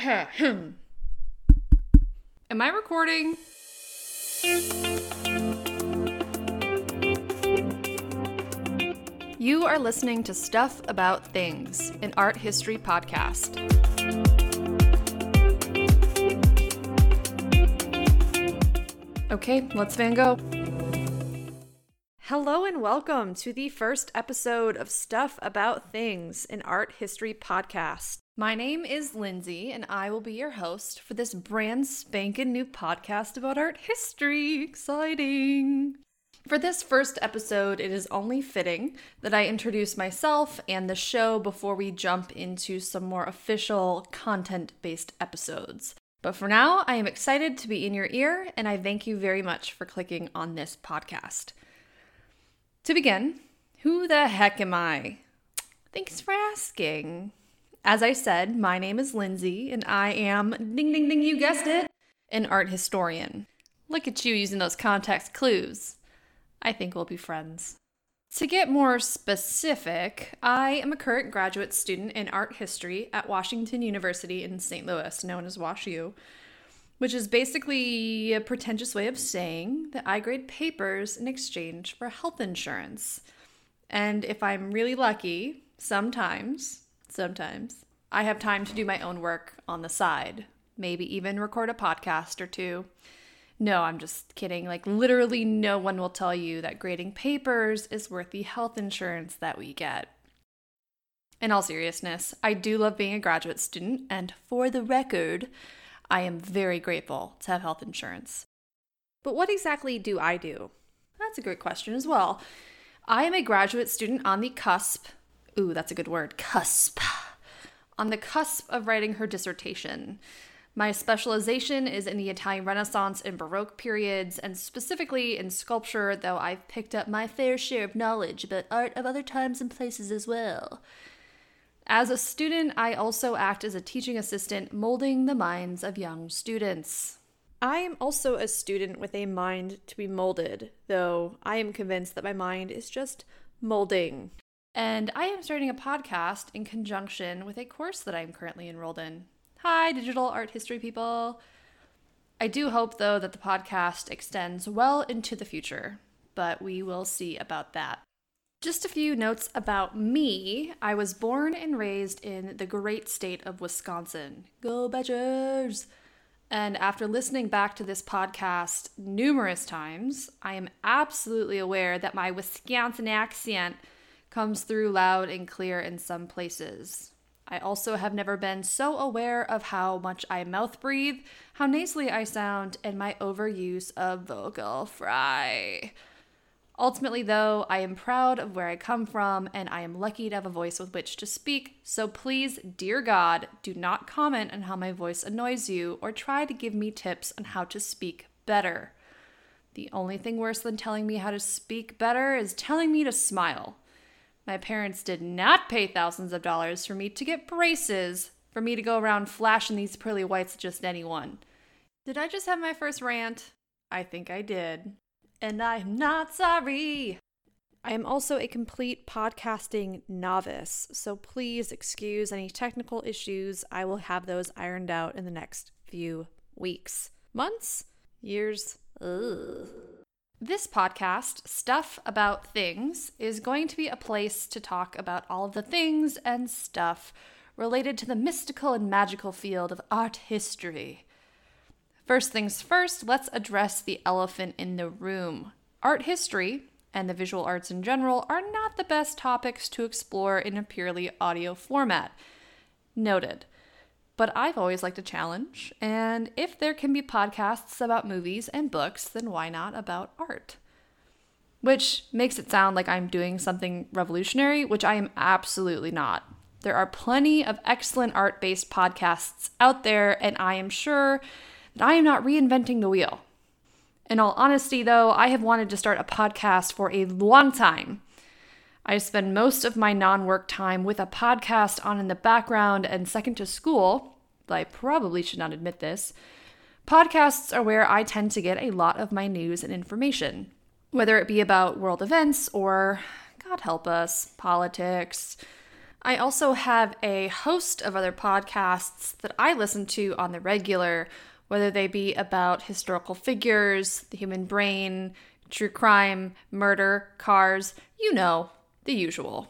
Am I recording? You are listening to Stuff About Things, an art history podcast. Okay, let's Van Gogh. Hello and welcome to the first episode of Stuff About Things, an art history podcast. My name is Lindsay, and I will be your host for this brand spanking new podcast about art history. Exciting! For this first episode, it is only fitting that I introduce myself and the show before we jump into some more official content based episodes. But for now, I am excited to be in your ear, and I thank you very much for clicking on this podcast. To begin, who the heck am I? Thanks for asking. As I said, my name is Lindsay, and I am, ding ding ding, you guessed it, an art historian. Look at you using those context clues. I think we'll be friends. To get more specific, I am a current graduate student in art history at Washington University in St. Louis, known as WashU which is basically a pretentious way of saying that I grade papers in exchange for health insurance. And if I'm really lucky, sometimes, sometimes, I have time to do my own work on the side, maybe even record a podcast or two. No, I'm just kidding. Like, literally, no one will tell you that grading papers is worth the health insurance that we get. In all seriousness, I do love being a graduate student, and for the record, I am very grateful to have health insurance. But what exactly do I do? That's a great question as well. I am a graduate student on the cusp. Ooh, that's a good word. Cusp. On the cusp of writing her dissertation. My specialization is in the Italian Renaissance and Baroque periods, and specifically in sculpture, though I've picked up my fair share of knowledge about art of other times and places as well. As a student, I also act as a teaching assistant, molding the minds of young students. I am also a student with a mind to be molded, though I am convinced that my mind is just molding. And I am starting a podcast in conjunction with a course that I'm currently enrolled in. Hi, digital art history people. I do hope, though, that the podcast extends well into the future, but we will see about that. Just a few notes about me. I was born and raised in the great state of Wisconsin. Go Badgers! And after listening back to this podcast numerous times, I am absolutely aware that my Wisconsin accent comes through loud and clear in some places. I also have never been so aware of how much I mouth breathe, how nasally I sound, and my overuse of vocal fry. Ultimately, though, I am proud of where I come from and I am lucky to have a voice with which to speak. So please, dear God, do not comment on how my voice annoys you or try to give me tips on how to speak better. The only thing worse than telling me how to speak better is telling me to smile. My parents did not pay thousands of dollars for me to get braces for me to go around flashing these pearly whites at just anyone. Did I just have my first rant? I think I did and I'm not sorry. I am also a complete podcasting novice, so please excuse any technical issues. I will have those ironed out in the next few weeks, months, years. Ugh. This podcast, Stuff About Things, is going to be a place to talk about all of the things and stuff related to the mystical and magical field of art history. First things first, let's address the elephant in the room. Art history, and the visual arts in general, are not the best topics to explore in a purely audio format. Noted. But I've always liked a challenge, and if there can be podcasts about movies and books, then why not about art? Which makes it sound like I'm doing something revolutionary, which I am absolutely not. There are plenty of excellent art based podcasts out there, and I am sure that I am not reinventing the wheel. In all honesty, though, I have wanted to start a podcast for a long time. I spend most of my non work time with a podcast on in the background, and second to school, I probably should not admit this, podcasts are where I tend to get a lot of my news and information, whether it be about world events or, God help us, politics, I also have a host of other podcasts that I listen to on the regular, whether they be about historical figures, the human brain, true crime, murder, cars, you know, the usual.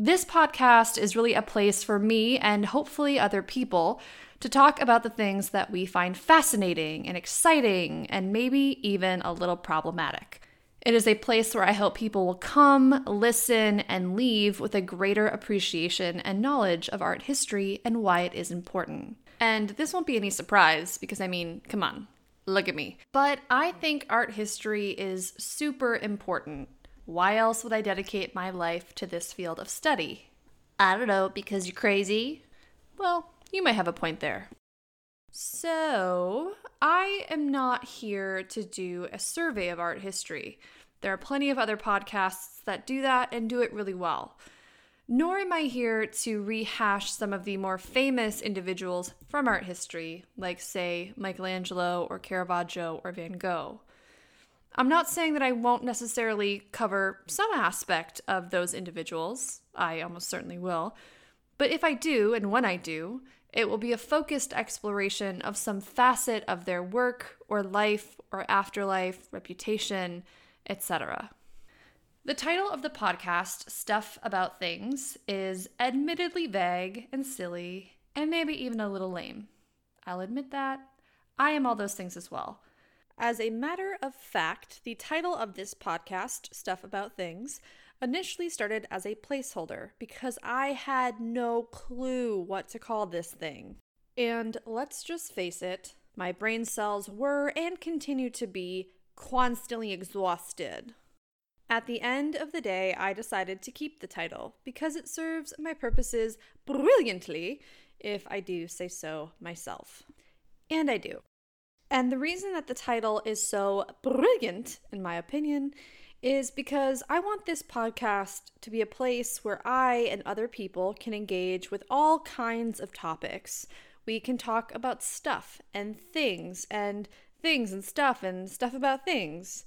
This podcast is really a place for me and hopefully other people to talk about the things that we find fascinating and exciting and maybe even a little problematic. It is a place where I hope people will come, listen, and leave with a greater appreciation and knowledge of art history and why it is important. And this won't be any surprise because, I mean, come on, look at me. But I think art history is super important why else would I dedicate my life to this field of study? I don't know, because you're crazy? Well, you might have a point there. So, I am not here to do a survey of art history. There are plenty of other podcasts that do that and do it really well. Nor am I here to rehash some of the more famous individuals from art history, like, say, Michelangelo or Caravaggio or Van Gogh. I'm not saying that I won't necessarily cover some aspect of those individuals, I almost certainly will, but if I do, and when I do, it will be a focused exploration of some facet of their work or life or afterlife, reputation, etc. The title of the podcast, Stuff About Things, is admittedly vague and silly and maybe even a little lame. I'll admit that. I am all those things as well. As a matter of fact, the title of this podcast, Stuff About Things, initially started as a placeholder because I had no clue what to call this thing. And let's just face it, my brain cells were and continue to be constantly exhausted. At the end of the day, I decided to keep the title because it serves my purposes brilliantly, if I do say so myself. And I do. And the reason that the title is so brilliant, in my opinion, is because I want this podcast to be a place where I and other people can engage with all kinds of topics. We can talk about stuff and things and things and stuff and stuff about things.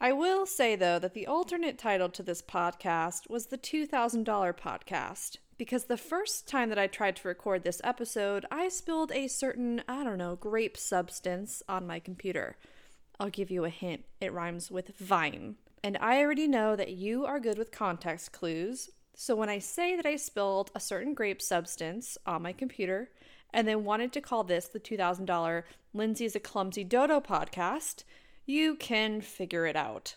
I will say, though, that the alternate title to this podcast was the $2,000 podcast because the first time that I tried to record this episode, I spilled a certain, I don't know, grape substance on my computer. I'll give you a hint it rhymes with vine. And I already know that you are good with context clues, so when I say that I spilled a certain grape substance on my computer and then wanted to call this the $2,000 Lindsay's a Clumsy Dodo podcast, you can figure it out.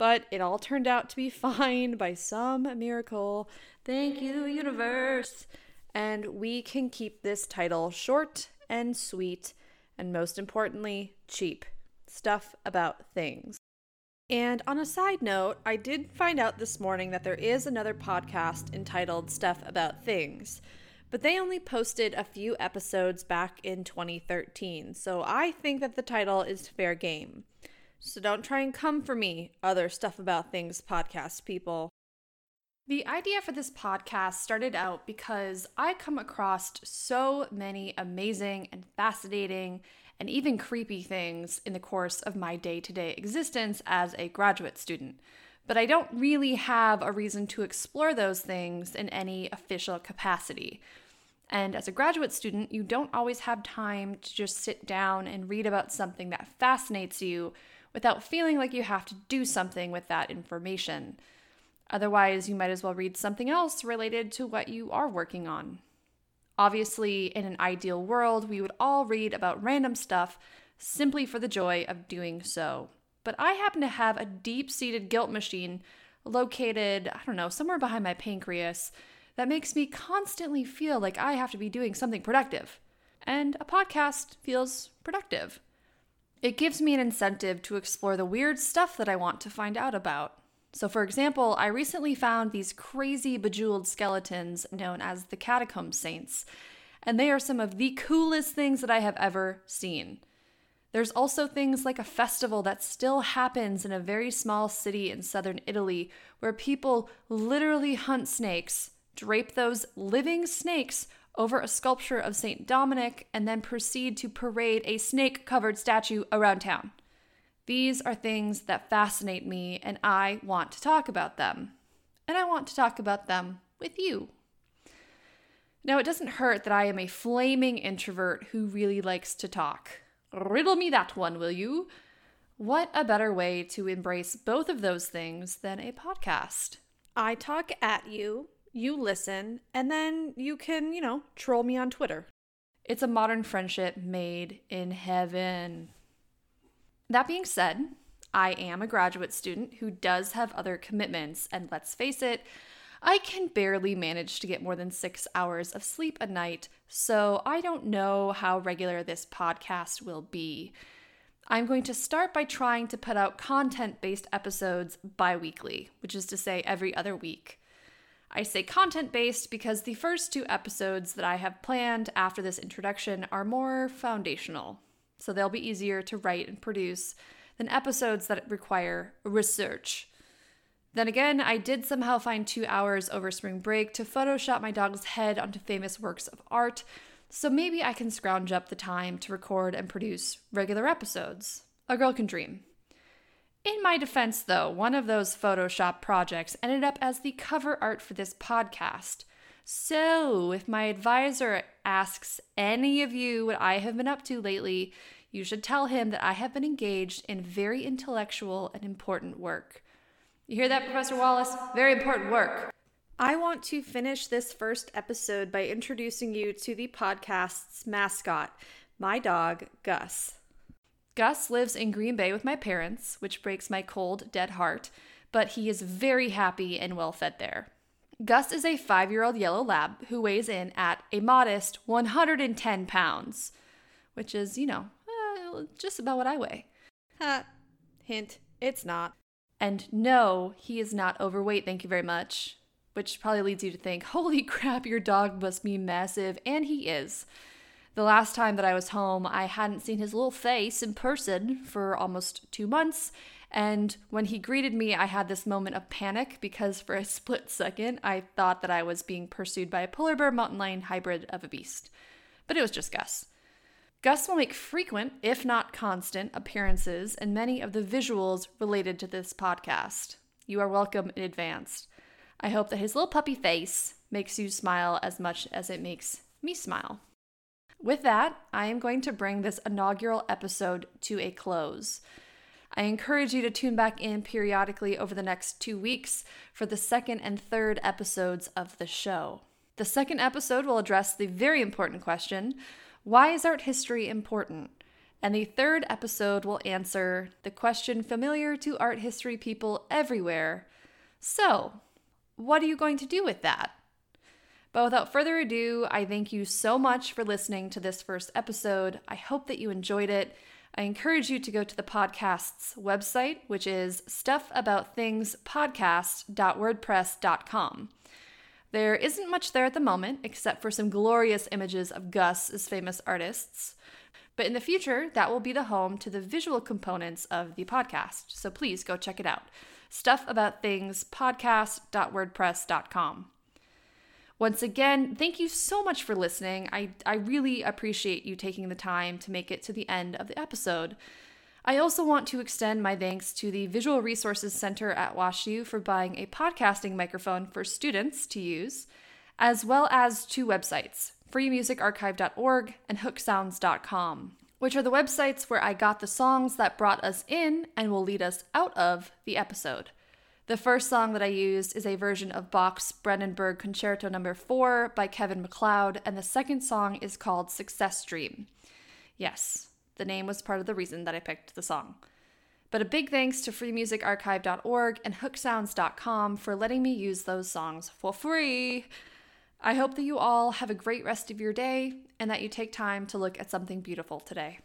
But it all turned out to be fine by some miracle. Thank you, universe. And we can keep this title short and sweet, and most importantly, cheap. Stuff about things. And on a side note, I did find out this morning that there is another podcast entitled Stuff About Things, but they only posted a few episodes back in 2013, so I think that the title is fair game. So don't try and come for me, other Stuff About Things podcast people. The idea for this podcast started out because I come across so many amazing and fascinating and even creepy things in the course of my day to day existence as a graduate student. But I don't really have a reason to explore those things in any official capacity. And as a graduate student, you don't always have time to just sit down and read about something that fascinates you without feeling like you have to do something with that information. Otherwise, you might as well read something else related to what you are working on. Obviously, in an ideal world, we would all read about random stuff simply for the joy of doing so. But I happen to have a deep seated guilt machine located, I don't know, somewhere behind my pancreas that makes me constantly feel like I have to be doing something productive. And a podcast feels productive. It gives me an incentive to explore the weird stuff that I want to find out about. So, for example, I recently found these crazy bejeweled skeletons known as the Catacomb Saints, and they are some of the coolest things that I have ever seen. There's also things like a festival that still happens in a very small city in southern Italy where people literally hunt snakes, drape those living snakes over a sculpture of St. Dominic, and then proceed to parade a snake covered statue around town. These are things that fascinate me, and I want to talk about them. And I want to talk about them with you. Now, it doesn't hurt that I am a flaming introvert who really likes to talk. Riddle me that one, will you? What a better way to embrace both of those things than a podcast? I talk at you, you listen, and then you can, you know, troll me on Twitter. It's a modern friendship made in heaven. That being said, I am a graduate student who does have other commitments, and let's face it, I can barely manage to get more than six hours of sleep a night, so I don't know how regular this podcast will be. I'm going to start by trying to put out content based episodes bi weekly, which is to say every other week. I say content based because the first two episodes that I have planned after this introduction are more foundational, so they'll be easier to write and produce than episodes that require research. Then again, I did somehow find two hours over spring break to Photoshop my dog's head onto famous works of art, so maybe I can scrounge up the time to record and produce regular episodes. A girl can dream. In my defense, though, one of those Photoshop projects ended up as the cover art for this podcast. So, if my advisor asks any of you what I have been up to lately, you should tell him that I have been engaged in very intellectual and important work. You hear that, Professor Wallace? Very important work. I want to finish this first episode by introducing you to the podcast's mascot, my dog, Gus. Gus lives in Green Bay with my parents, which breaks my cold, dead heart, but he is very happy and well fed there. Gus is a five year old yellow lab who weighs in at a modest 110 pounds, which is, you know, uh, just about what I weigh. Ha, hint, it's not. And no, he is not overweight, thank you very much. Which probably leads you to think, holy crap, your dog must be massive. And he is. The last time that I was home, I hadn't seen his little face in person for almost two months. And when he greeted me, I had this moment of panic because for a split second, I thought that I was being pursued by a polar bear mountain lion hybrid of a beast. But it was just Gus. Gus will make frequent, if not constant, appearances in many of the visuals related to this podcast. You are welcome in advance. I hope that his little puppy face makes you smile as much as it makes me smile. With that, I am going to bring this inaugural episode to a close. I encourage you to tune back in periodically over the next two weeks for the second and third episodes of the show. The second episode will address the very important question why is art history important? And the third episode will answer the question familiar to art history people everywhere. So, what are you going to do with that? But without further ado, I thank you so much for listening to this first episode. I hope that you enjoyed it. I encourage you to go to the podcast's website, which is stuffaboutthingspodcast.wordpress.com. There isn't much there at the moment, except for some glorious images of Gus as famous artists. But in the future, that will be the home to the visual components of the podcast. So please go check it out. Stuffaboutthingspodcast.wordpress.com. Once again, thank you so much for listening. I, I really appreciate you taking the time to make it to the end of the episode. I also want to extend my thanks to the Visual Resources Center at WashU for buying a podcasting microphone for students to use, as well as two websites, freemusicarchive.org and hooksounds.com, which are the websites where I got the songs that brought us in and will lead us out of the episode. The first song that I used is a version of Bach's Brandenburg Concerto No. 4 by Kevin MacLeod, and the second song is called Success Dream. Yes, the name was part of the reason that I picked the song. But a big thanks to freemusicarchive.org and hooksounds.com for letting me use those songs for free. I hope that you all have a great rest of your day and that you take time to look at something beautiful today.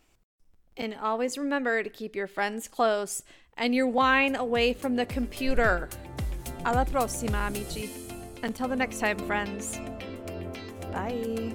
And always remember to keep your friends close and your wine away from the computer. Alla prossima, amici. Until the next time, friends. Bye.